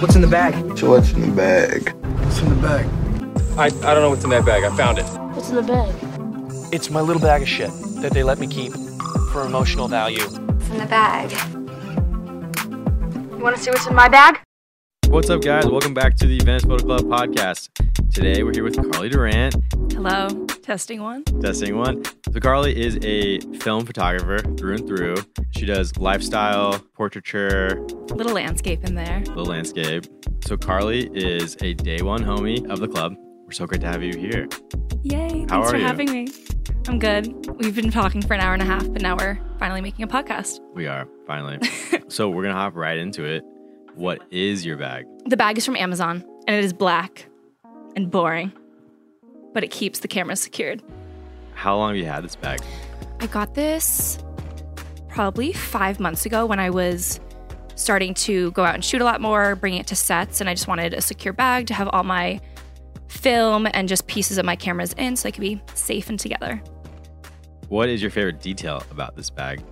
What's in the bag? So what's in the bag? What's in the bag? I, I don't know what's in that bag. I found it. What's in the bag? It's my little bag of shit that they let me keep for emotional value. It's in the bag. You want to see what's in my bag? What's up, guys? Welcome back to the Venice Photo Club podcast. Today we're here with Carley Durant, Hello, testing one. testing one. So, Carley is a film photographer through and through. She does lifestyle, portraiture, Little landscape in there. little landscape. So, Carley is a day one homie of the club. We're so great to have you here. Yay! Thanks How for are you? having me. I'm good. We've been talking for an hour and a half, but now we're finally making a podcast. We are finally. so, we're gonna hop right into it. What is your bag? The bag is from Amazon, and it is black and boring, but it keeps the camera secured. How long have you had this bag? I got this probably five months ago when I was starting to go out and shoot a lot more, bringing it to sets, and I just wanted a secure bag to have all my film and just pieces of my cameras in so they could be safe and together. What is your favorite detail about this bag?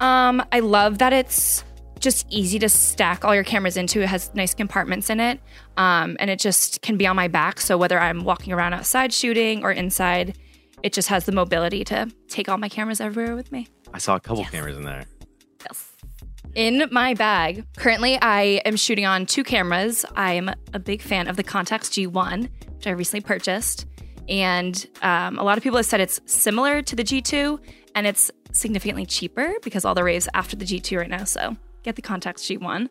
Um, I love that it's just easy to stack all your cameras into. It has nice compartments in it. Um, and it just can be on my back. So whether I'm walking around outside shooting or inside, it just has the mobility to take all my cameras everywhere with me. I saw a couple cameras in there. Yes. In my bag, currently I am shooting on two cameras. I'm a big fan of the Contax G1, which I recently purchased. And um, a lot of people have said it's similar to the G2 and it's significantly cheaper because all the raves after the G2 right now. So get the Contax G1. Um,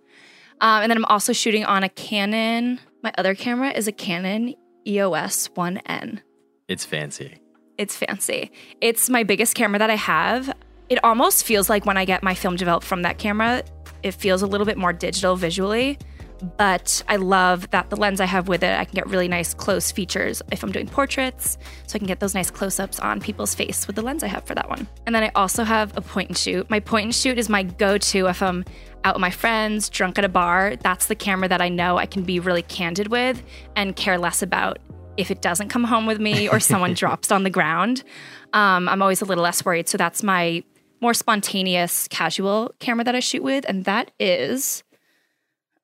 and then I'm also shooting on a Canon. My other camera is a Canon EOS 1N. It's fancy. It's fancy. It's my biggest camera that I have. It almost feels like when I get my film developed from that camera, it feels a little bit more digital visually. But I love that the lens I have with it, I can get really nice close features if I'm doing portraits. So I can get those nice close ups on people's face with the lens I have for that one. And then I also have a point and shoot. My point and shoot is my go to if I'm out with my friends, drunk at a bar. That's the camera that I know I can be really candid with and care less about if it doesn't come home with me or someone drops on the ground. Um, I'm always a little less worried. So that's my more spontaneous, casual camera that I shoot with. And that is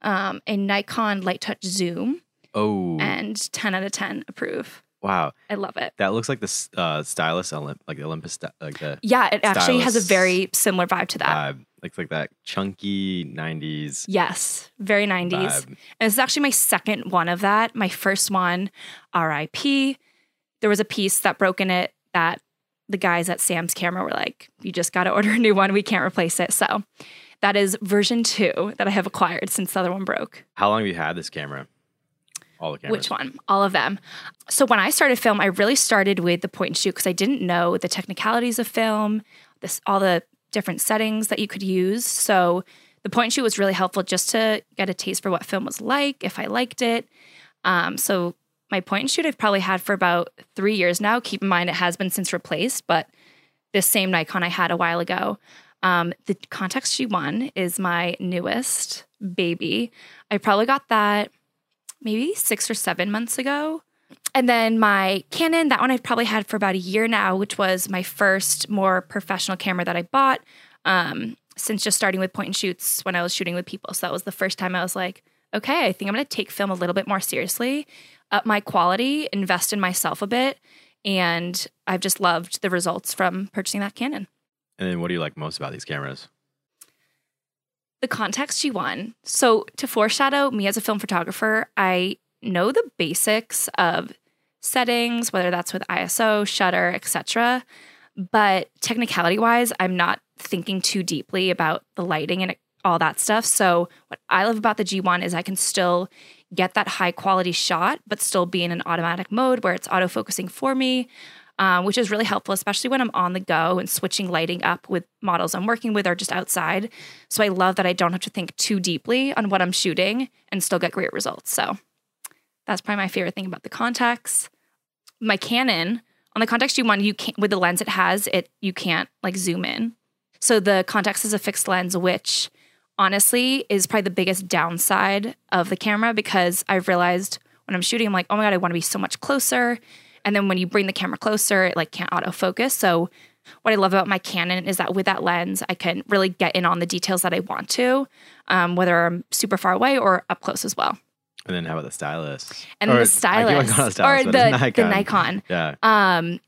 um, a Nikon Lite Touch Zoom Oh, and 10 out of 10 approve. wow. I love it. That looks like the uh, stylus, Olymp- like the Olympus, like the Yeah, it actually has a very similar vibe to that. vibe, like like that chunky '90s Yes, very 90s. vibe. And this is actually my second one of that. My first one, RIP. There was a piece that broke in it that the guys at Sam's Camera were like, you just got to order a new one. We can't replace it. So that is version two that I have acquired since the other one broke. How long have you had this camera? All the cameras. Which one? All of them. So when I started film, I really started with the point and shoot because I didn't know the technicalities of film, this all the different settings that you could use. So the point and shoot was really helpful just to get a taste for what film was like, if I liked it. Um, so my point and shoot I've probably had for about three years now. Keep in mind it has been since replaced, but this same Nikon I had a while ago. Um, the Contax G1 is my newest baby. I probably got that maybe six or seven months ago. And then my Canon, that one I've probably had for about a year now, which was my first more professional camera that I bought um, since just starting with point and shoots when I was shooting with people. So that was the first time I was like, okay, I think I'm going to take film a little bit more seriously, up my quality, invest in myself a bit. And I've just loved the results from purchasing that Canon. And then, what do you like most about these cameras? the Contax G1. So to foreshadow me as a film photographer, I know the basics of settings, whether that's with ISO, shutter, etc. But technicality wise, I'm not thinking too deeply about the lighting and all that stuff. So what I love about the G1 is I can still get that high quality shot, but still be in an automatic mode where it's auto focusing for me. Uh, which is really helpful, especially when I'm on the go and switching lighting up with models I'm working with or just outside. So I love that I don't have to think too deeply on what I'm shooting and still get great results. So that's probably my favorite thing about the Contax. My Canon on the Contax you want, you can't with the lens it has, it you can't like zoom in. So the Contax is a fixed lens, which honestly is probably the biggest downside of the camera because I've realized when I'm shooting, I'm like, oh my god, I want to be so much closer. And then when you bring the camera closer, it like can't autofocus. So what I love about my Canon is that with that lens, I can really get in on the details that I want to, um, whether I'm super far away or up close as well. And then how about the stylus? And Or- the I keep on stylus, stylus, or the it's the Nikon. Nikon, Yeah. um,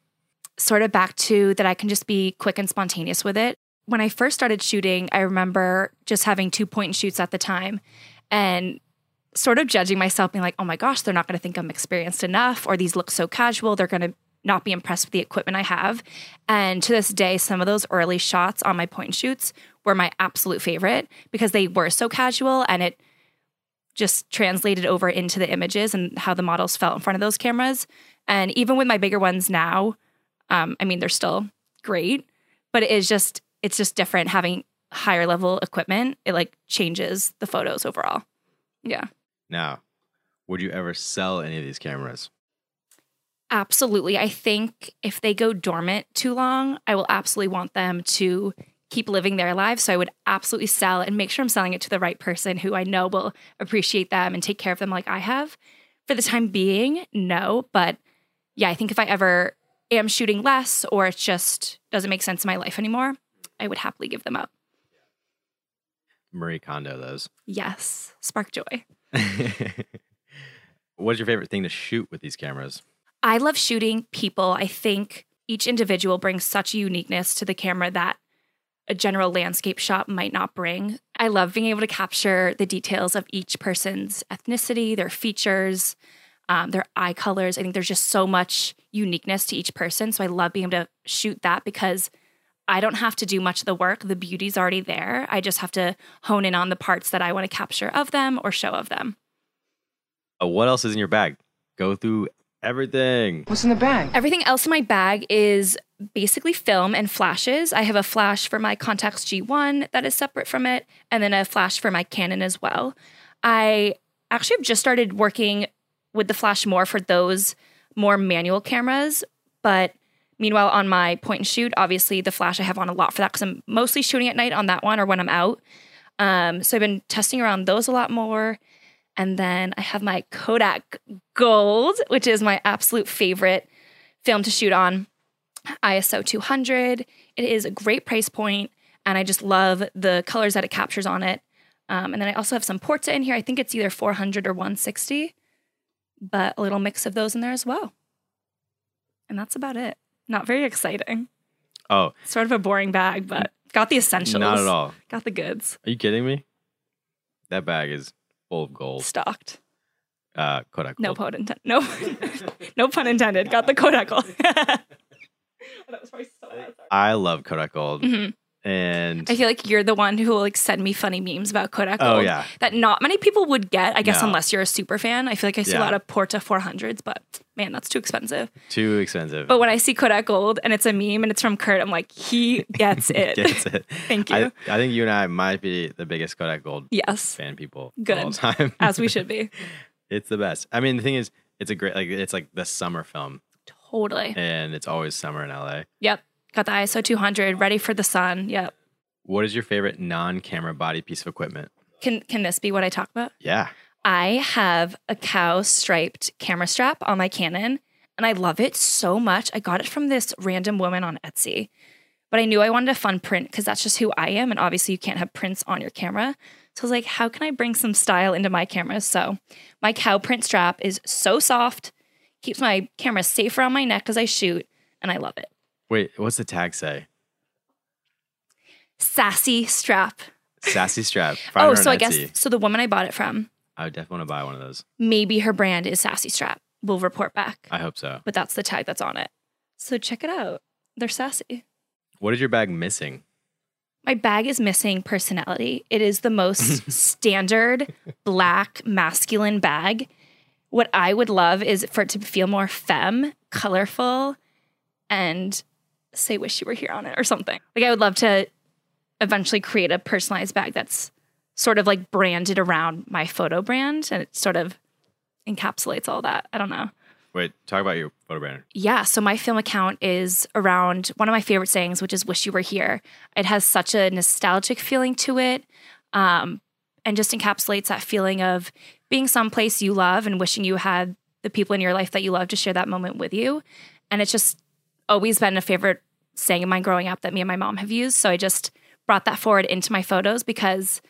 sort of back to that I can just be quick and spontaneous with it. When I first started shooting, I remember just having two point and shoots at the time and sort of judging myself, being like, oh my gosh, they're not going to think I'm experienced enough, or these look so casual. They're going to not be impressed with the equipment I have. And to this day, some of those early shots on my point and shoots were my absolute favorite because they were so casual and it just translated over into the images and how the models felt in front of those cameras. And even with my bigger ones now, um, I mean, they're still great, but it is just, it's just different having higher level equipment. It like changes the photos overall. Yeah. Now, would you ever sell any of these cameras? Absolutely. I think if they go dormant too long, I will absolutely want them to keep living their lives. So I would absolutely sell and make sure I'm selling it to the right person who I know will appreciate them and take care of them like I have. For the time being, no. But yeah, I think if I ever am shooting less or it just doesn't make sense in my life anymore, I would happily give them up. Marie Kondo those. Yes. Spark joy. What's your favorite thing to shoot with these cameras? I love shooting people. I think each individual brings such a uniqueness to the camera that a general landscape shot might not bring. I love being able to capture the details of each person's ethnicity, their features, um, their eye colors. I think there's just so much uniqueness to each person. So I love being able to shoot that because I don't have to do much of the work. The beauty's already there. I just have to hone in on the parts that I want to capture of them or show of them. Uh, what else is in your bag? Go through everything. What's in the bag? Everything else in my bag is basically film and flashes. I have a flash for my Contax G1 that is separate from it, and then a flash for my Canon as well. I actually have just started working with the flash more for those more manual cameras, but meanwhile, on my point and shoot, obviously the flash I have on a lot for that because I'm mostly shooting at night on that one or when I'm out. Um, so I've been testing around those a lot more. And then I have my Kodak Gold, which is my absolute favorite film to shoot on. ISO 200. It is a great price point, and I just love the colors that it captures on it. Um, and then I also have some Portra in here. I think it's either 400 or 160, but a little mix of those in there as well. And that's about it. Not very exciting. Oh, Sort of a boring bag, but got the essentials. not at all. Got the goods. Are you kidding me? That bag is full of gold. Stocked. Uh, Kodak. No pun intended. No, no pun intended. Got the Kodak. gold. that was probably so loud. I love Kodak Gold, Mhm. And I feel like you're the one who will like send me funny memes about Kodak Oh, Gold yeah. that not many people would get. I guess No. unless you're a super fan. I feel like I see a lot of Portra 400s, but man, that's too expensive. too expensive. But when I see Kodak Gold and it's a meme and it's from Kurt, I'm like, he gets it. Gets it. Thank I, you. I think you and I might be the biggest Kodak Gold yes, fan people Good. of all time. as we should be. it's the best. I mean, the thing is, it's a great like it's like the summer film, Totally. and it's always summer in LA. Yep. Got the ISO 200 ready for the sun. Yep. What is your favorite non-camera body piece of equipment? Can can this be what I talk about? Yeah, I have a cow striped camera strap on my Canon and I love it so much. I got it from this random woman on Etsy, but I knew I wanted a fun print because that's just who I am. And obviously, you can't have prints on your camera. So I was like, how can I bring some style into my camera? So my cow print strap is so soft, keeps my camera safe around my neck as I shoot, and I love it. Wait, what's the tag say? Sassy strap. Sassy strap. Find oh, so I guess so. The woman I bought it from, I would definitely want to buy one of those. maybe her brand is Sassy Strap. We'll report back. I hope so. but that's the tag that's on it. So check it out. They're sassy. What is your bag missing? My bag is missing personality. It is the most standard black masculine bag. What I would love is for it to feel more femme, colorful, and say wish you were here on it or something. Like I would love to eventually create a personalized bag that's sort of like branded around my photo brand and it sort of encapsulates all that. I don't know. Wait, talk about your photo brand. Yeah, so my film account is around one of my favorite sayings, which is "Wish you were here." It has such a nostalgic feeling to it, um, and just encapsulates that feeling of being someplace you love and wishing you had the people in your life that you love to share that moment with you. And it's just always been a favorite saying of mine growing up that me and my mom have used. So I just brought that forward into my photos because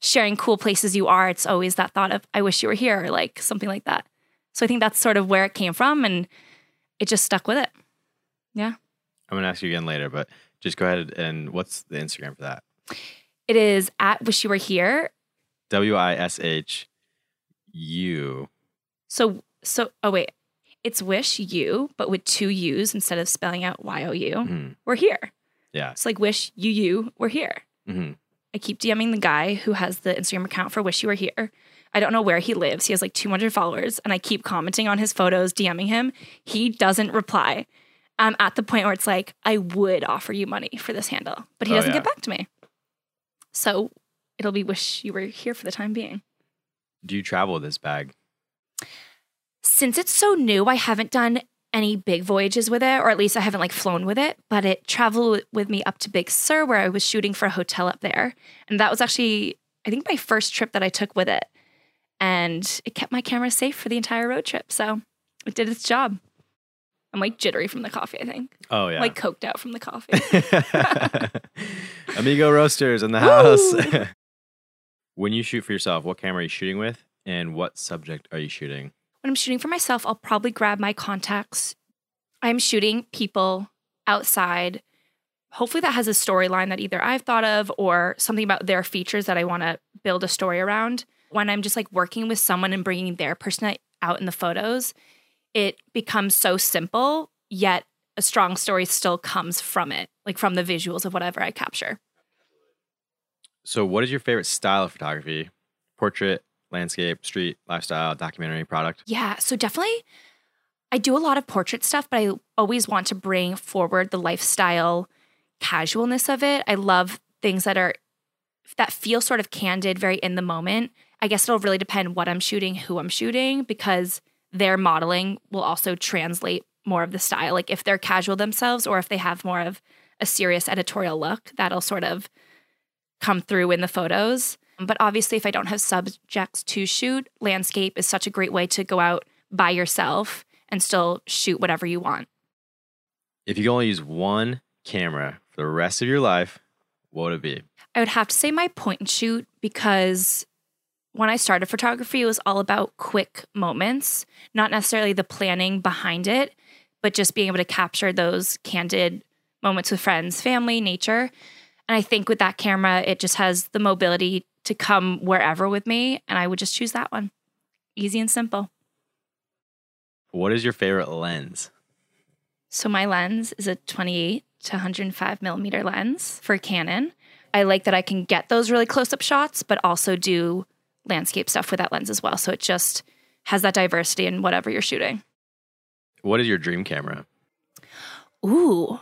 sharing cool places you are, it's always that thought of, I wish you were here, or like something like that. So I think that's sort of where it came from and it just stuck with it. Yeah. I'm gonna ask you again later, but just go ahead and what's the Instagram for that? It is at Wish You Were Here. W I S H U. So, so, oh, wait. It's Wish You, but with two U's instead of spelling out Y O U. Mhm. We're here. Yeah. It's like Wish You You, we're here. hmm I keep DMing the guy who has the Instagram account for Wish You Were Here. I don't know where he lives. He has like 200 followers, and I keep commenting on his photos, DMing him. He doesn't reply. I'm at the point where it's like, I would offer you money for this handle, but he Oh, doesn't yeah. get back to me. So it'll be Wish You Were Here for the time being. Do you travel with this bag? Since it's so new, I haven't done any big voyages with it, or at least I haven't like flown with it, but it traveled with me up to Big Sur where I was shooting for a hotel up there. And that was actually, I think, my first trip that I took with it. And it kept my camera safe for the entire road trip. So it did its job. I'm like jittery from the coffee, I think. Oh yeah. Like coked out from the coffee. Amigo Roasters in the house. when you shoot for yourself, what camera are you shooting with, and what subject are you shooting? When I'm shooting for myself, I'll probably grab my Contax. I'm shooting people outside. Hopefully, that has a storyline that either I've thought of or something about their features that I want to build a story around. When I'm just like working with someone and bringing their person out in the photos, it becomes so simple, yet a strong story still comes from it, like from the visuals of whatever I capture. So, what is your favorite style of photography? Portrait, landscape, street, lifestyle, documentary, product? Yeah, so definitely I do a lot of portrait stuff, but I always want to bring forward the lifestyle casualness of it. I love things that are that feel sort of candid, very in the moment. I guess it'll really depend what I'm shooting, who I'm shooting because their modeling will also translate more of the style. Like if they're casual themselves or if they have more of a serious editorial look, that'll sort of come through in the photos. But obviously, if I don't have subjects to shoot, landscape is such a great way to go out by yourself and still shoot whatever you want. If you could only use one camera for the rest of your life, what would it be? I would have to say my point and shoot because when I started photography, it was all about quick moments, not necessarily the planning behind it, but just being able to capture those candid moments with friends, family, nature. And I think with that camera, it just has the mobility to come wherever with me. And I would just choose that one. Easy and simple. What is your favorite lens? So my lens is a 28 to 105 millimeter lens for Canon. I like that I can get those really close up shots, but also do landscape stuff with that lens as well. So it just has that diversity in whatever you're shooting. What is your dream camera? Ooh,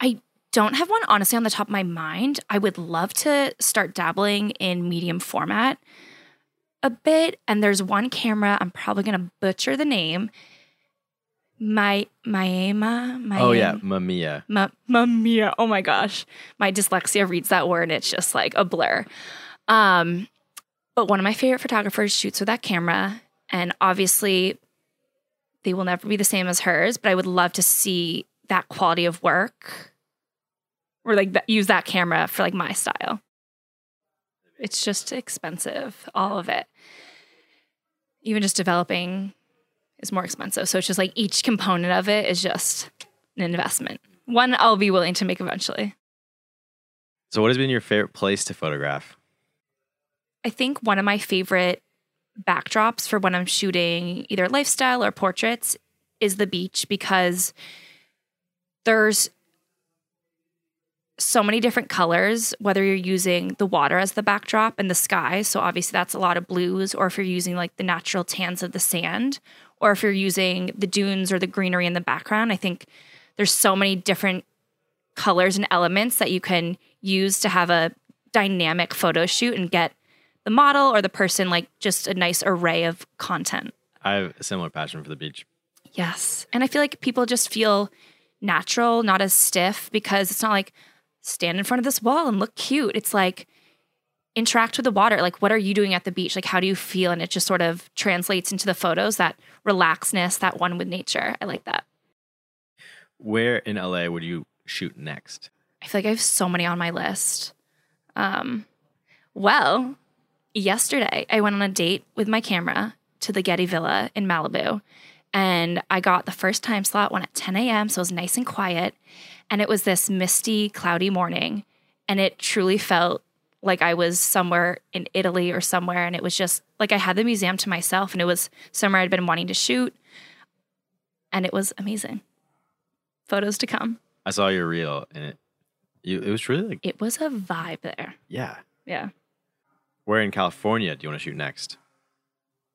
I don't have one honestly on the top of my mind. I would love to start dabbling in medium format a bit. And there's one camera, I'm probably going to butcher the name. My Maema, my Oh yeah, Mamiya. Ma- Mamiya. Oh my gosh. My dyslexia reads that word and it's just like a blur. Um, but one of my favorite photographers shoots with that camera. And obviously, they will never be the same as hers, but I would love to see that quality of work or like th- use that camera for like my style. It's just expensive, all of it. Even just developing is more expensive. So it's just like each component of it is just an investment. One I'll be willing to make eventually. So, what has been your favorite place to photograph? I think one of my favorite backdrops for when I'm shooting either lifestyle or portraits is the beach because there's so many different colors, whether you're using the water as the backdrop and the sky. So, obviously, that's a lot of blues, or if you're using like the natural tans of the sand, or if you're using the dunes or the greenery in the background. I think there's so many different colors and elements that you can use to have a dynamic photo shoot and get the model or the person like just a nice array of content. I have a similar passion for the beach. Yes. And I feel like people just feel natural, not as stiff because it's not like stand in front of this wall and look cute. It's like interact with the water. Like, what are you doing at the beach? Like, how do you feel? And it just sort of translates into the photos that relaxedness, that one with nature. I like that. Where in LA would you shoot next? I feel like I have so many on my list. Um, well, yesterday I went on a date with my camera to the Getty Villa in Malibu. And I got the first time slot one at 10 a.m. So it was nice and quiet. And it was this misty, cloudy morning. And it truly felt like I was somewhere in Italy or somewhere. And it was just like I had the museum to myself. And it was somewhere I'd been wanting to shoot. And it was amazing. Photos to come. I saw your reel and it you it was really like It was a vibe there. yeah. Yeah. Where in California do you want to shoot next?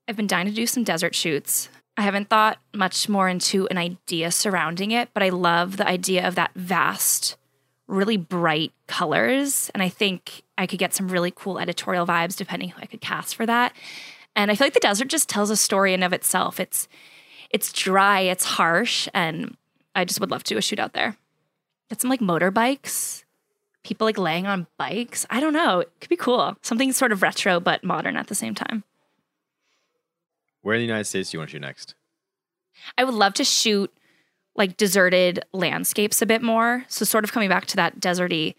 I've been dying to do some desert shoots. I haven't thought much more into an idea surrounding it, but I love the idea of that vast, really bright colors. And I think I could get some really cool editorial vibes depending who I could cast for that. And I feel like the desert just tells a story in of itself. It's it's dry, it's harsh, and I just would love to do a shoot out there. Get some like motorbikes, people like laying on bikes. I don't know. It could be cool. Something sort of retro but modern at the same time. Where in the United States do you want to shoot next? I would love to shoot like deserted landscapes a bit more. So sort of coming back to that deserty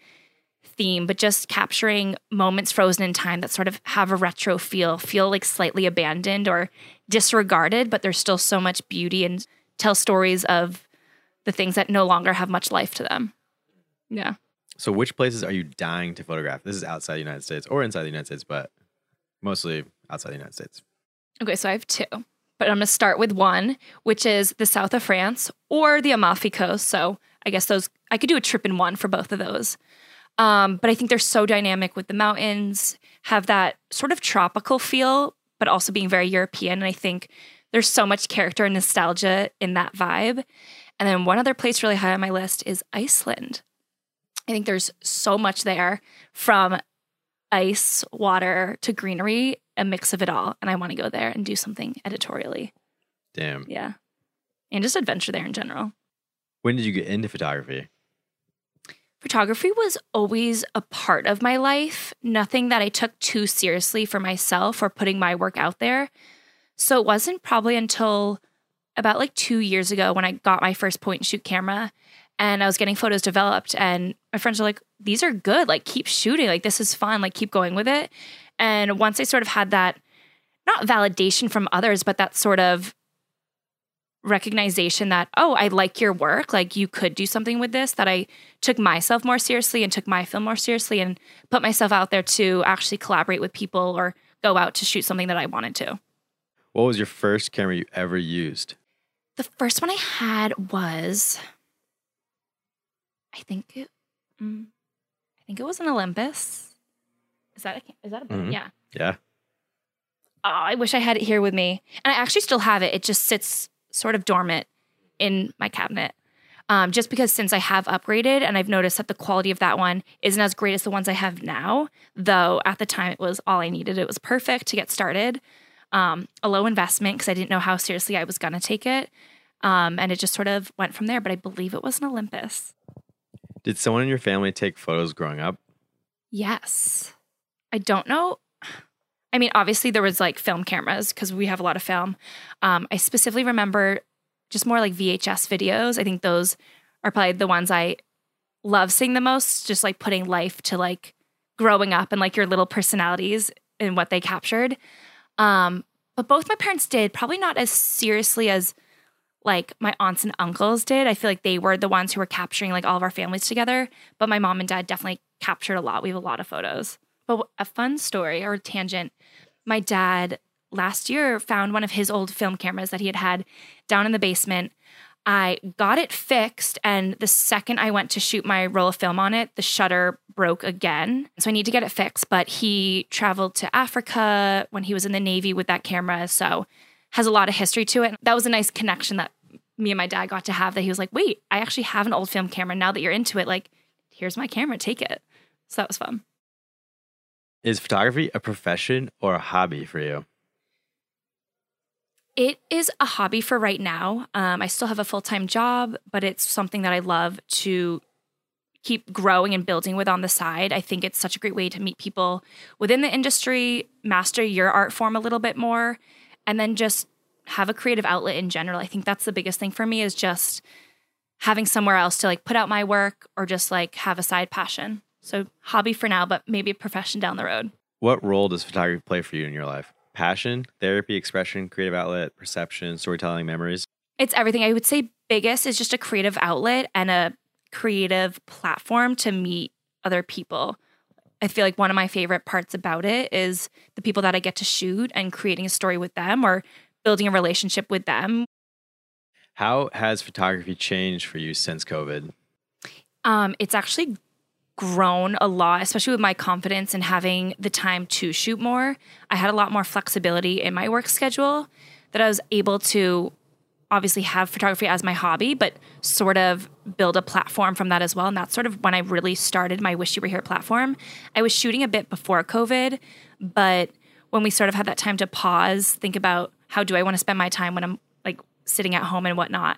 theme, but just capturing moments frozen in time that sort of have a retro feel, feel like slightly abandoned or disregarded, but there's still so much beauty and tell stories of the things that no longer have much life to them. Yeah. So which places are you dying to photograph? This is outside the United States or inside the United States, but mostly outside the United States. Okay, so I have two, but I'm going to start with one, which is the south of France or the Amalfi Coast. So I guess those, I could do a trip in one for both of those. Um, but I think they're so dynamic with the mountains, have that sort of tropical feel, but also being very European. And I think there's so much character and nostalgia in that vibe. And then one other place really high on my list is Iceland. I think there's so much there from ice, water to greenery, a mix of it all. And I want to go there and do something editorially. Damn. Yeah. And just adventure there in general. When did you get into photography? Photography was always a part of my life, nothing that I took too seriously for myself or putting my work out there. So it wasn't probably until about like two years ago when I got my first point and shoot camera and I was getting photos developed. And my friends were like, these are good. Like, keep shooting. Like, this is fun. Like, keep going with it. And once I sort of had that, not validation from others, but that sort of recognition that, oh, I like your work. Like, you could do something with this, that I took myself more seriously and took my film more seriously and put myself out there to actually collaborate with people or go out to shoot something that I wanted to. What was your first camera you ever used? The first one I had was, I think it, mm, I think it was an Olympus. Is that a, is that a Mhm. yeah? Yeah. Oh, I wish I had it here with me, and I actually still have it. It just sits sort of dormant in my cabinet. Um, just because since I have upgraded and I've noticed that the quality of that one isn't as great as the ones I have now, though at the time it was all I needed. It was perfect to get started. Um, a low investment because I didn't know how seriously I was going to take it. Um, and it just sort of went from there. But I believe it was an Olympus. Did someone in your family take photos growing up? Yes. I don't know. I mean, obviously there was like film cameras because we have a lot of film. Um, I specifically remember just more like VHS videos. I think those are probably the ones I love seeing the most, just like putting life to like growing up and like your little personalities and what they captured. Um, but both my parents did, probably not as seriously as like my aunts and uncles did. I feel like they were the ones who were capturing like all of our families together. But my mom and dad definitely captured a lot. We have a lot of photos. But a fun story or tangent my dad last year found one of his old film cameras that he had had down in the basement. I got it fixed, and the second I went to shoot my roll of film on it, the shutter broke again. So I need to get it fixed. But he traveled to Africa when he was in the Navy with that camera. So has a lot of history to it. That was a nice connection that me and my dad got to have that he was like, wait, I actually have an old film camera. Now that you're into it, like, here's my camera, take it. So that was fun. Is photography a profession or a hobby for you? It is a hobby for right now. Um, I still have a full time job, but it's something that I love to keep growing and building with on the side. I think it's such a great way to meet people within the industry, master your art form a little bit more, and then just have a creative outlet in general. I think that's the biggest thing for me is just having somewhere else to like put out my work or just like have a side passion. So hobby for now, but maybe a profession down the road. What role does photography play for you in your life? Passion, therapy, expression, creative outlet, perception, storytelling, memories? It's everything. I would say biggest is just a creative outlet and a creative platform to meet other people. I feel like one of my favorite parts about it is the people that I get to shoot and creating a story with them or building a relationship with them. How has photography changed for you since COVID? Um, it's actually grown a lot, especially with my confidence and having the time to shoot more. I had a lot more flexibility in my work schedule that I was able to obviously have photography as my hobby, but sort of build a platform from that as well. And that's sort of when I really started my Wish You Were Here platform. I was shooting a bit before COVID, but when we sort of had that time to pause, think about how do I want to spend my time when I'm like sitting at home and whatnot.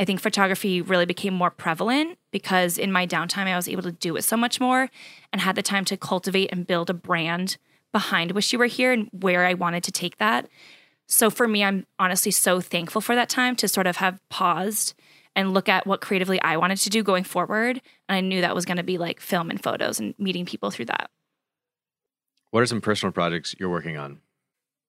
I think photography really became more prevalent because in my downtime, I was able to do it so much more and had the time to cultivate and build a brand behind Wish You Were Here and where I wanted to take that. So for me, I'm honestly so thankful for that time to sort of have paused and look at what creatively I wanted to do going forward. And I knew that was going to be like film and photos and meeting people through that. What are some personal projects you're working on?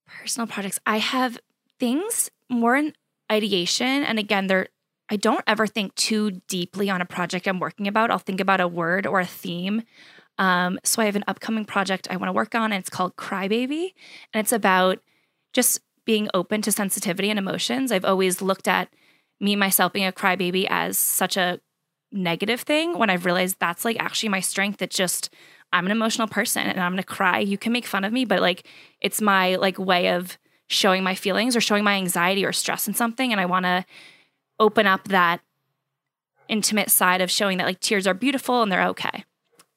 Personal projects. I have things more in ideation. And again, they're, I don't ever think too deeply on a project I'm working about. I'll think about a word or a theme. Um, so I have an upcoming project I want to work on, and it's called Crybaby. And it's about just being open to sensitivity and emotions. I've always looked at me myself being a crybaby as such a negative thing when I've realized that's like actually my strength. It's just I'm an emotional person and I'm gonna cry. You can make fun of me, but like it's my like way of showing my feelings or showing my anxiety or stress in something. And I wanna open up that intimate side of showing that like tears are beautiful and they're okay.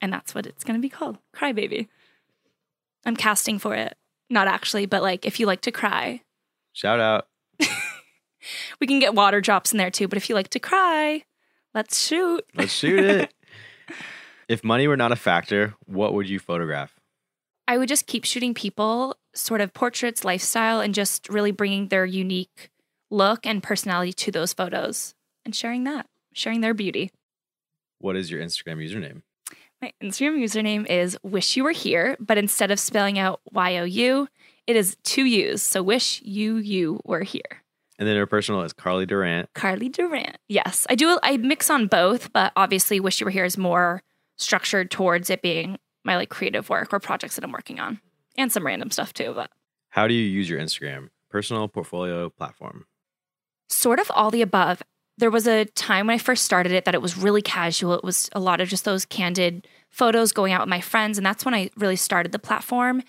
And that's what it's gonna be called. Crybaby. I'm casting for it. Not actually, but like if you like to cry, Shout out. we can get water drops in there too. But if you like to cry, let's shoot. Let's shoot it. if money were not a factor, what would you photograph? I would just keep shooting people, sort of portraits, lifestyle, and just really bringing their unique look and personality to those photos and sharing that, sharing their beauty. What is your Instagram username? My Instagram username is wish you were here, but instead of spelling out Y O U, it is two U's. So wish you you were here. And then your personal is Carley Durant. Carley Durant. Yes, I do. I mix on both, but obviously, wish you were here is more structured towards it being my like creative work or projects that I'm working on, and some random stuff too. But How do you use your Instagram? Personal, portfolio, platform. Sort of all the above. There was a time when I first started it that it was really casual. It was a lot of just those candid photos going out with my friends. And that's when I really started the platform.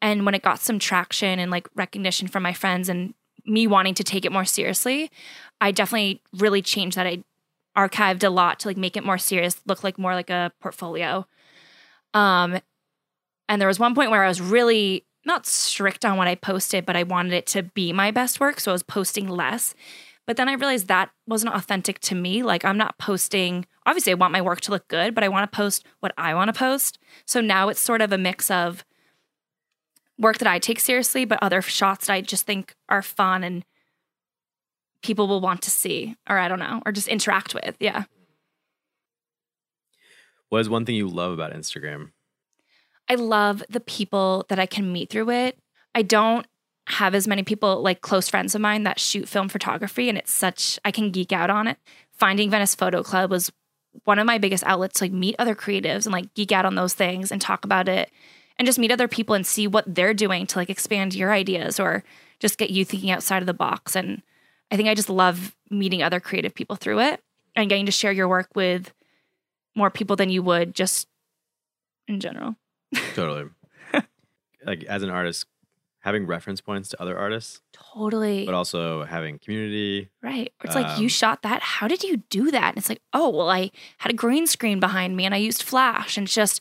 And when it got some traction and like recognition from my friends and me wanting to take it more seriously, I definitely really changed that. I archived a lot to like make it more serious, look like more like a portfolio. Um, and there was one point where I was really not strict on what I posted, but I wanted it to be my best work. So I was posting less. But then I realized that wasn't authentic to me. Like, I'm not posting, obviously, I want my work to look good, but I want to post what I want to post. So now it's sort of a mix of work that I take seriously, but other shots that I just think are fun and people will want to see, or I don't know, or just interact with. Yeah. What is one thing you love about Instagram? I love the people that I can meet through it. I don't have as many people like close friends of mine that shoot film photography and it's such I can geek out on it. Finding Venice Photo Club was one of my biggest outlets to like meet other creatives and like geek out on those things and talk about it and just meet other people and see what they're doing to like expand your ideas or just get you thinking outside of the box and I think I just love meeting other creative people through it and getting to share your work with more people than you would just in general. Totally. like as an artist, having reference points to other artists, Totally. but also having community. Right. Or it's like, you Um, shot that. How did you do that? And it's like, oh, well, I had a green screen behind me and I used flash. And it's just,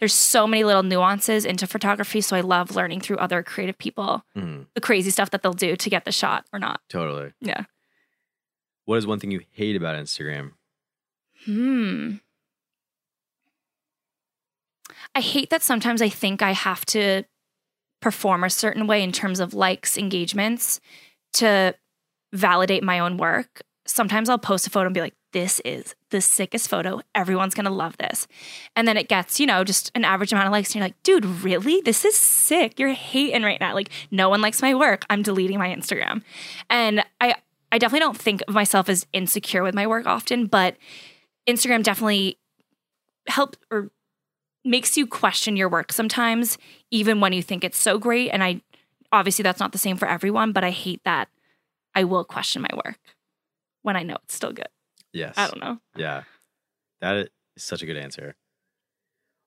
there's so many little nuances into photography. So I love learning through other creative people, Mhm, the crazy stuff that they'll do to get the shot or not. totally. Yeah. What is one thing you hate about Instagram? Hmm. I hate that sometimes I think I have to perform a certain way in terms of likes, engagements to validate my own work. Sometimes I'll post a photo and be like, this is the sickest photo. Everyone's gonna love this. And then it gets, you know, just an average amount of likes. And you're like, dude, really? This is sick. You're hating right now. Like, no one likes my work. I'm deleting my Instagram. And I I definitely don't think of myself as insecure with my work often, but Instagram definitely help or makes you question your work sometimes, even when you think it's so great. And I obviously that's not the same for everyone, but I hate that I will question my work when I know it's still good. Yes. I don't know. Yeah. That is such a good answer.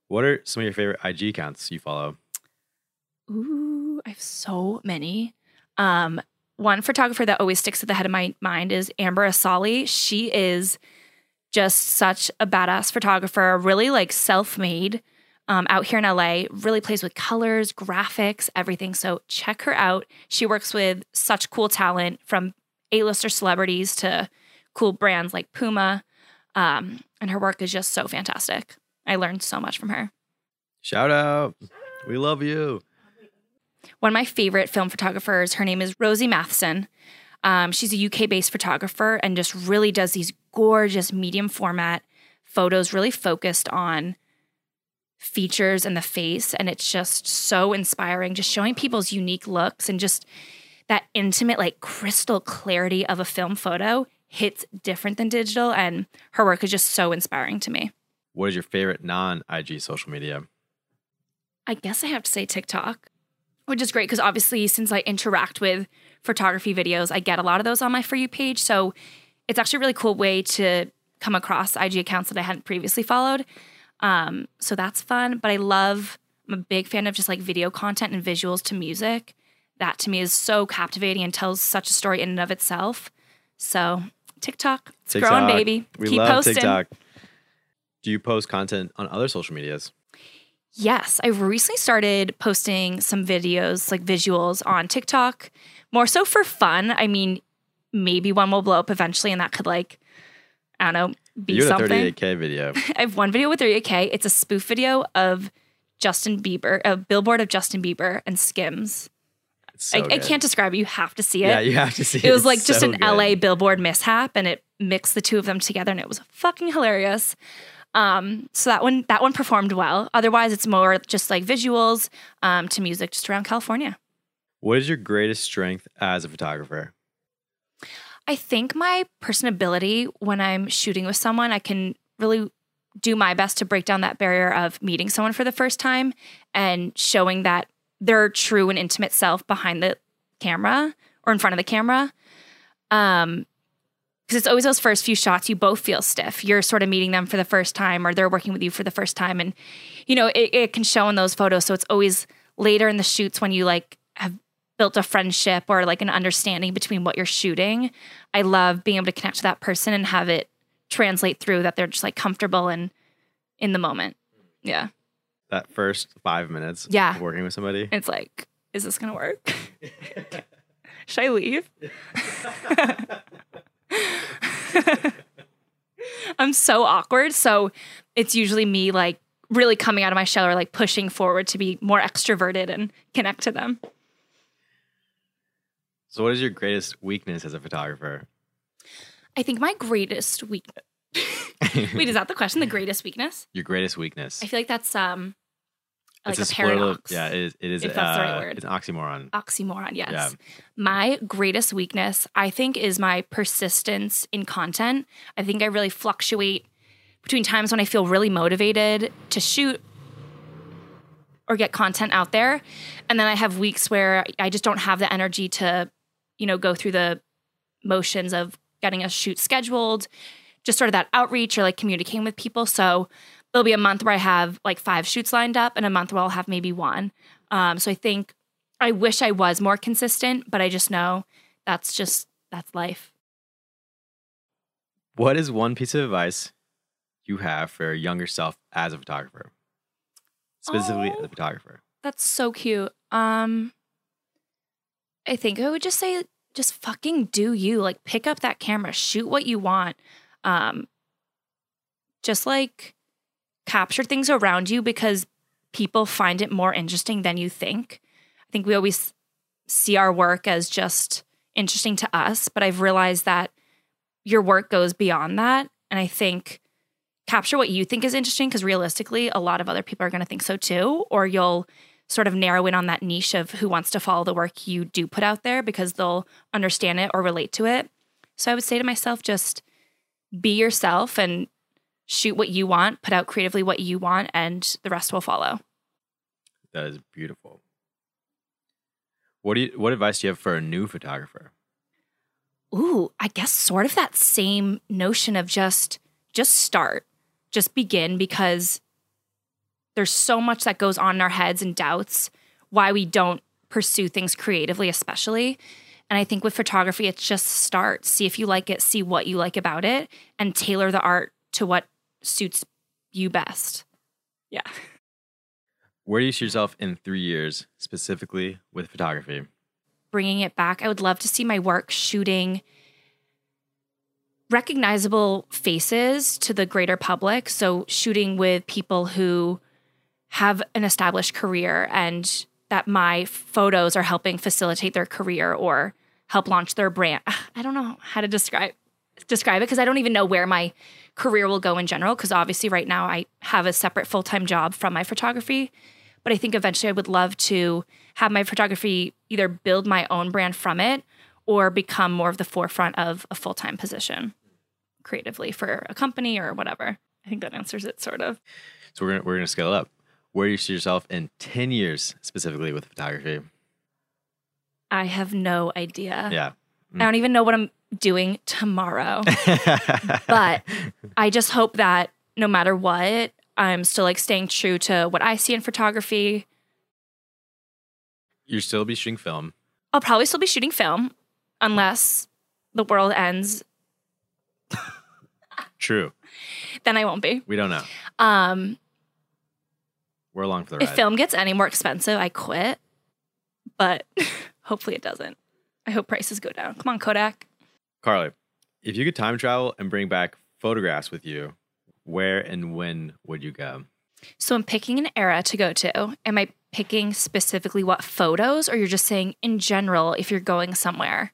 What are some of your favorite IG accounts you follow? Ooh, I have so many. Um, one photographer that always sticks at the head of my mind is Amber Asaly. She is just such a badass photographer, really like self made um, out here in LA, really plays with colors, graphics, everything. So check her out. She works with such cool talent from A-lister celebrities to cool brands like Puma. Um, and her work is just so fantastic. I learned so much from her. Shout out. We love you. One of my favorite film photographers, her name is Rosie Matheson. Um, she's a UK based photographer and just really does these gorgeous medium format photos, really focused on features and the face. And it's just so inspiring, just showing people's unique looks and just that intimate, like crystal clarity of a film photo hits different than digital. And her work is just so inspiring to me. What is your favorite non IG social media? I guess I have to say TikTok, which is great because obviously, since I interact with photography videos, I get a lot of those on my For You page. So it's actually a really cool way to come across IG accounts that I hadn't previously followed. Um, so that's fun. But I love, I'm a big fan of just like video content and visuals to music. That to me is so captivating and tells such a story in and of itself. So TikTok, it's growing, baby. We Keep love posting. TikTok. Do you post content on other social medias? Yes, I recently started posting some videos, like visuals on TikTok, more so for fun. I mean, maybe one will blow up eventually, and that could like, I don't know, be you had a something. 38K video. I have one video with 38K. It's a spoof video of Justin Bieber, a billboard of Justin Bieber and Skims. So I, I can't describe it. You have to see it. Yeah, you have to see it. it was It's like just so an good. LA billboard mishap and it mixed the two of them together and it was fucking hilarious. Um, so that one that one performed well. Otherwise it's more just like visuals um, to music just around California. What is your greatest strength as a photographer? I think my personability when I'm shooting with someone, I can really do my best to break down that barrier of meeting someone for the first time and showing that their true and intimate self behind the camera or in front of the camera. Um, because it's always those first few shots you both feel stiff. You're sort of meeting them for the first time, or they're working with you for the first time, and you know it, it can show in those photos. So it's always later in the shoots when you like have built a friendship or like an understanding between what you're shooting. I love being able to connect to that person and have it translate through that they're just like comfortable and in the moment. Yeah. That first five minutes Yeah. of working with somebody? It's like, is this gonna work? Should I leave? I'm so awkward. So it's usually me like really coming out of my shell or like pushing forward to be more extroverted and connect to them. So, what is your greatest weakness as a photographer? I think my greatest weak Wait, is that the question? The greatest weakness? Your greatest weakness. I feel like that's um like it's a, of- paradox. yeah, it is. It is if that's the right uh, word. It's an oxymoron. oxymoron yes Yeah. my greatest weakness i think is my persistence in content i think i really fluctuate between times when i feel really motivated to shoot or get content out there and then i have weeks where i just don't have the energy to you know go through the motions of getting a shoot scheduled just sort of that outreach or like communicating with people so there'll be a month where i have like five shoots lined up and a month where i'll have maybe one um, so i think I wish I was more consistent, but I just know that's just that's life. What is one piece of advice you have for your younger self as a photographer? Specifically Oh. as a photographer. That's so cute. Um I think I would just say just fucking do you. Like pick up that camera, shoot what you want. Um just like capture things around you because people find it more interesting than you think. I think we always see our work as just interesting to us, but I've realized that your work goes beyond that And I think capture what you think is interesting because realistically, a lot of other people are going to think so too. Or you'll sort of narrow in on that niche of who wants to follow the work you do put out there because they'll understand it or relate to it. So I would say to myself, just be yourself and shoot what you want, put out creatively what you want, and the rest will follow. That is beautiful. What do you, what advice do you have for a new photographer? Ooh, I guess sort of that same notion of just just start, just begin because there's so much that goes on in our heads and doubts why we don't pursue things creatively, especially. And I think with photography, it's just start, see if you like it, see what you like about it, and tailor the art to what suits you best. Yeah. Where do you see yourself in three years, specifically with photography? Bringing it back, I would love to see my work shooting recognizable faces to the greater public. So, shooting with people who have an established career and that my photos are helping facilitate their career or help launch their brand. Ah, I don't know how to describe describe it because I don't even know where my career will go in general because obviously right now I have a separate full-time job from my photography, but I think eventually I would love to have my photography either build my own brand from it or become more of the forefront of a full-time position creatively for a company or whatever. I think that answers it sort of. So we're gonna, we're gonna scale up. Where do you see yourself in ten years, specifically with photography? I have no idea. Yeah. I don't even know what I'm doing tomorrow. but I just hope that no matter what, I'm still like staying true to what I see in photography. you still be shooting film. I'll probably still be shooting film unless the world ends, True. then I won't be. We don't know. Um We're along for the if film gets any more expensive, I quit. But hopefully it doesn't. I hope prices go down. Come on, Kodak. Carley, if you could time travel and bring back photographs with you, where and when would you go? So I'm picking an era to go to. Am I picking specifically what photos, or you're just saying in general, if you're going somewhere,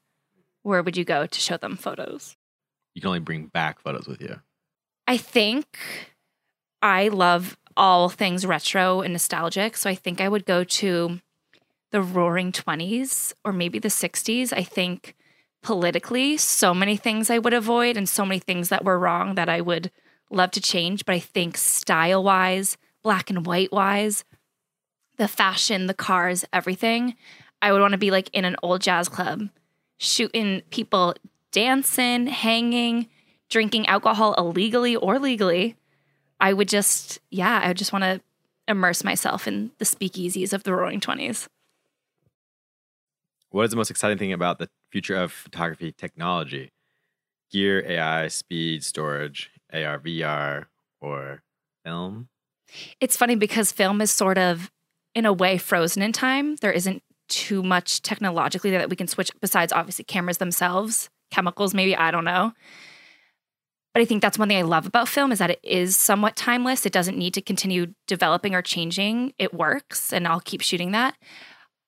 where would you go to show them photos? You can only bring back photos with you. I think I love all things retro and nostalgic. So I think I would go to the roaring 20s or maybe the 60s. I think politically, so many things I would avoid and so many things that were wrong that I would love to change. But I think style wise, black and white wise, the fashion, the cars, everything, I would want to be like in an old jazz club, shooting people dancing, hanging, drinking alcohol illegally or legally. I would just, yeah, I would just want to immerse myself in the speakeasies of the roaring 20s. What is the most exciting thing about the future of photography technology? Gear, AI, speed, storage, AR, VR, or film? It's funny because film is sort of, in a way, frozen in time. There isn't too much technologically that we can switch, besides obviously cameras themselves, chemicals, maybe, I don't know. But I think that's one thing I love about film is that it is somewhat timeless. It doesn't need to continue developing or changing. It works, and I'll keep shooting that.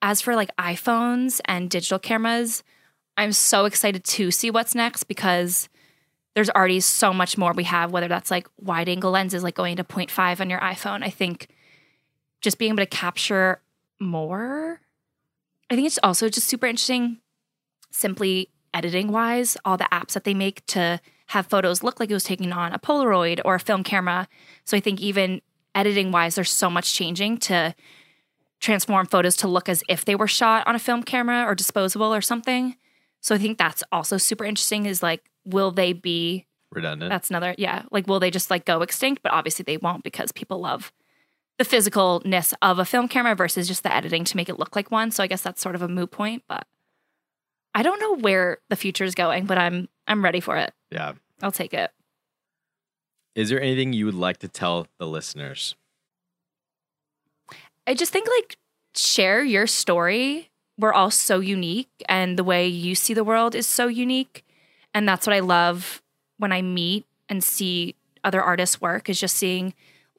As for like iPhones and digital cameras, I'm so excited to see what's next because there's already so much more we have, whether that's like wide angle lenses, like going to 0.5 on your iPhone. I think just being able to capture more. I think it's also just super interesting, simply editing wise, all the apps that they make to have photos look like it was taken on a Polaroid or a film camera. So I think even editing wise, there's so much changing to transform photos to look as if they were shot on a film camera or disposable or something. So I think that's also super interesting is like, will they be Redundant. that's another, yeah. Like, will they just like go extinct? But obviously they won't because people love the physicalness of a film camera versus just the editing to make it look like one. So I guess that's sort of a moot point. But I don't know where the future is going, but I'm I'm ready for it. yeah. I'll take it. Is there anything you would like to tell the listeners? I just think like share your story. We're all so unique, and the way you see the world is so unique. And that's what I love when I meet and see other artists' work is just seeing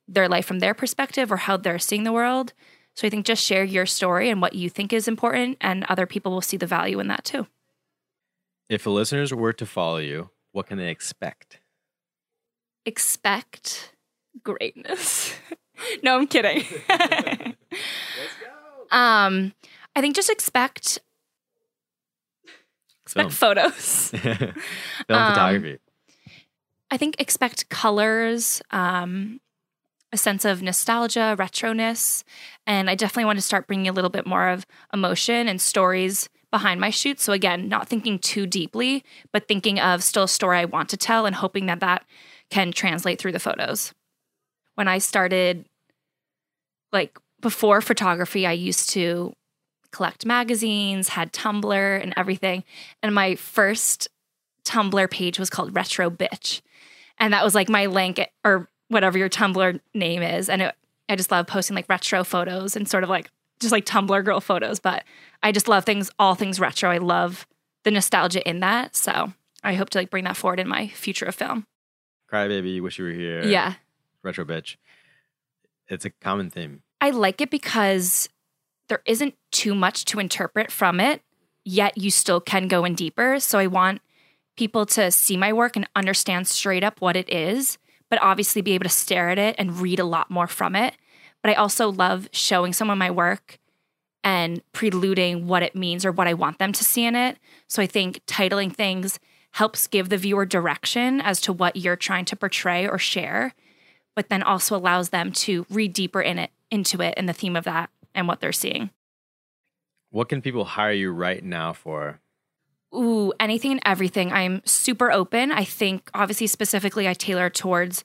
their life from their perspective or how they're seeing the world. So I think just share your story and what you think is important, and other people will see the value in that too. If the listeners were to follow you, what can they expect? expect greatness. no, I'm kidding. Um, I think just expect Film. expect photos. Film Um, photography. I think expect colors, um, a sense of nostalgia, retroness, and I definitely want to start bringing a little bit more of emotion and stories behind my shoots. So again, not thinking too deeply, but thinking of still a story I want to tell and hoping that that can translate through the photos. When I started, like before photography, I used to collect magazines, had Tumblr and everything, and my first Tumblr page was called Retro Bitch. And that was like my link or whatever your Tumblr name is. And it, I just love posting like retro photos and sort of like just like Tumblr girl photos. But I just love things, all things retro. I love the nostalgia in that. So I hope to like bring that forward in my future of film. Crybaby, wish you were here. Yeah. Retro bitch. It's a common theme. I like it because there isn't too much to interpret from it, yet you still can go in deeper. So I want people to see my work and understand straight up what it is, but obviously be able to stare at it and read a lot more from it. But I also love showing someone my work and preluding what it means or what I want them to see in it. So I think titling things helps give the viewer direction as to what you're trying to portray or share, but then also allows them to read deeper in it into it and the theme of that and what they're seeing. What can people hire you right now for? Ooh, anything and everything. I'm super open. I think obviously specifically I tailor towards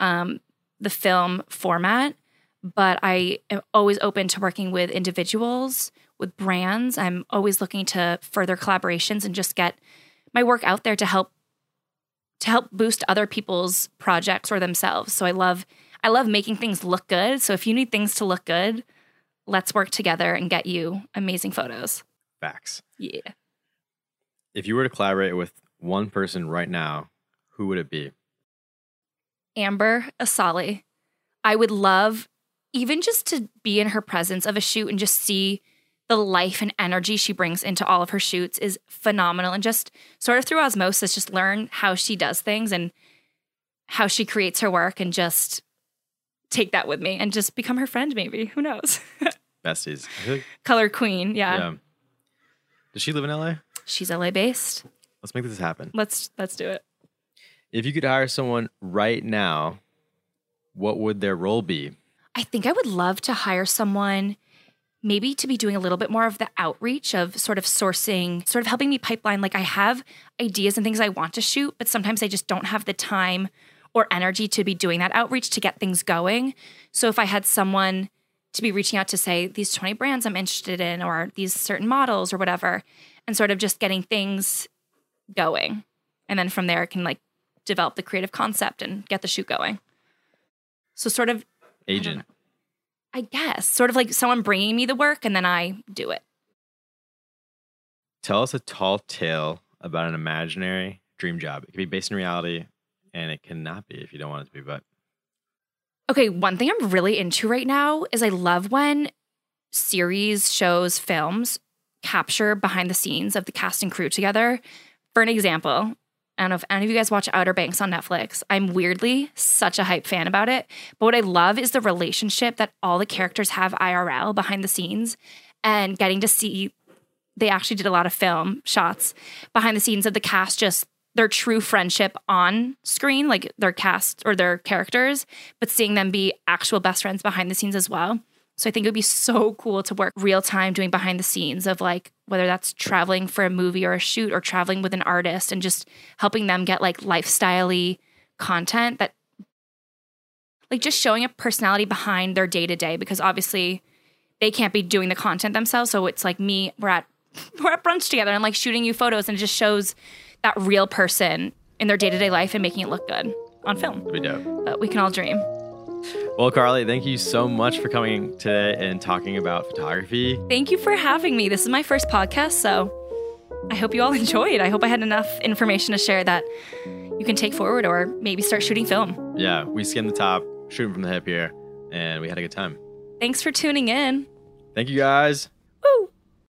um, the film format, but I am always open to working with individuals, with brands. I'm always looking to further collaborations and just get my work out there to help to help boost other people's projects or themselves. So I love I love making things look good. So if you need things to look good, let's work together and get you amazing photos. Facts. Yeah. If you were to collaborate with one person right now, who would it be? Amber Asaly. I would love even just to be in her presence of a shoot and just see the life and energy she brings into all of her shoots is phenomenal and just sort of through osmosis just learn how she does things and how she creates her work and just take that with me and just become her friend maybe who knows Besties. I feel like- color queen yeah. yeah. Does she live in LA? she's la based Let's make this happen. let's let's do it If you could hire someone right now, what would their role be? I think I would love to hire someone maybe to be doing a little bit more of the outreach of sort of sourcing, sort of helping me pipeline. Like I have ideas and things I want to shoot, but sometimes I just don't have the time or energy to be doing that outreach to get things going. So if I had someone to be reaching out to say these 20 brands I'm interested in or these certain models or whatever, and sort of just getting things going. And then from there, I can like develop the creative concept and get the shoot going. So sort of Agent. I guess, sort of like someone bringing me the work and then I do it. Tell us a tall tale about an imaginary dream job. It can be based in reality and it cannot be if you don't want it to be, but Okay, one thing I'm really into right now is I love when series, shows, films capture behind the scenes of the cast and crew together. For an example, I don't know if any of you guys watch Outer Banks on Netflix. I'm weirdly such a hype fan about it. But what I love is the relationship that all the characters have IRL behind the scenes and getting to see they actually did a lot of film shots behind the scenes of the cast just their true friendship on screen, like their cast or their characters, but seeing them be actual best friends behind the scenes as well. So I think it would be so cool to work real time doing behind the scenes of like whether that's traveling for a movie or a shoot or traveling with an artist and just helping them get like lifestyle content that like just showing a personality behind their day to day because obviously they can't be doing the content themselves. So it's like me, we're at we're at brunch together and like shooting you photos and it just shows that real person in their day to day life and making it look good on film. be dope. But we can all dream. Well, Carley, thank you so much for coming today and talking about photography. Thank you for having me. This is my first podcast, so I hope you all enjoyed. I hope I had enough information to share that you can take forward or maybe start shooting film. Yeah, we skimmed the top, shooting from the hip here, and we had a good time. Thanks for tuning in. Thank you guys.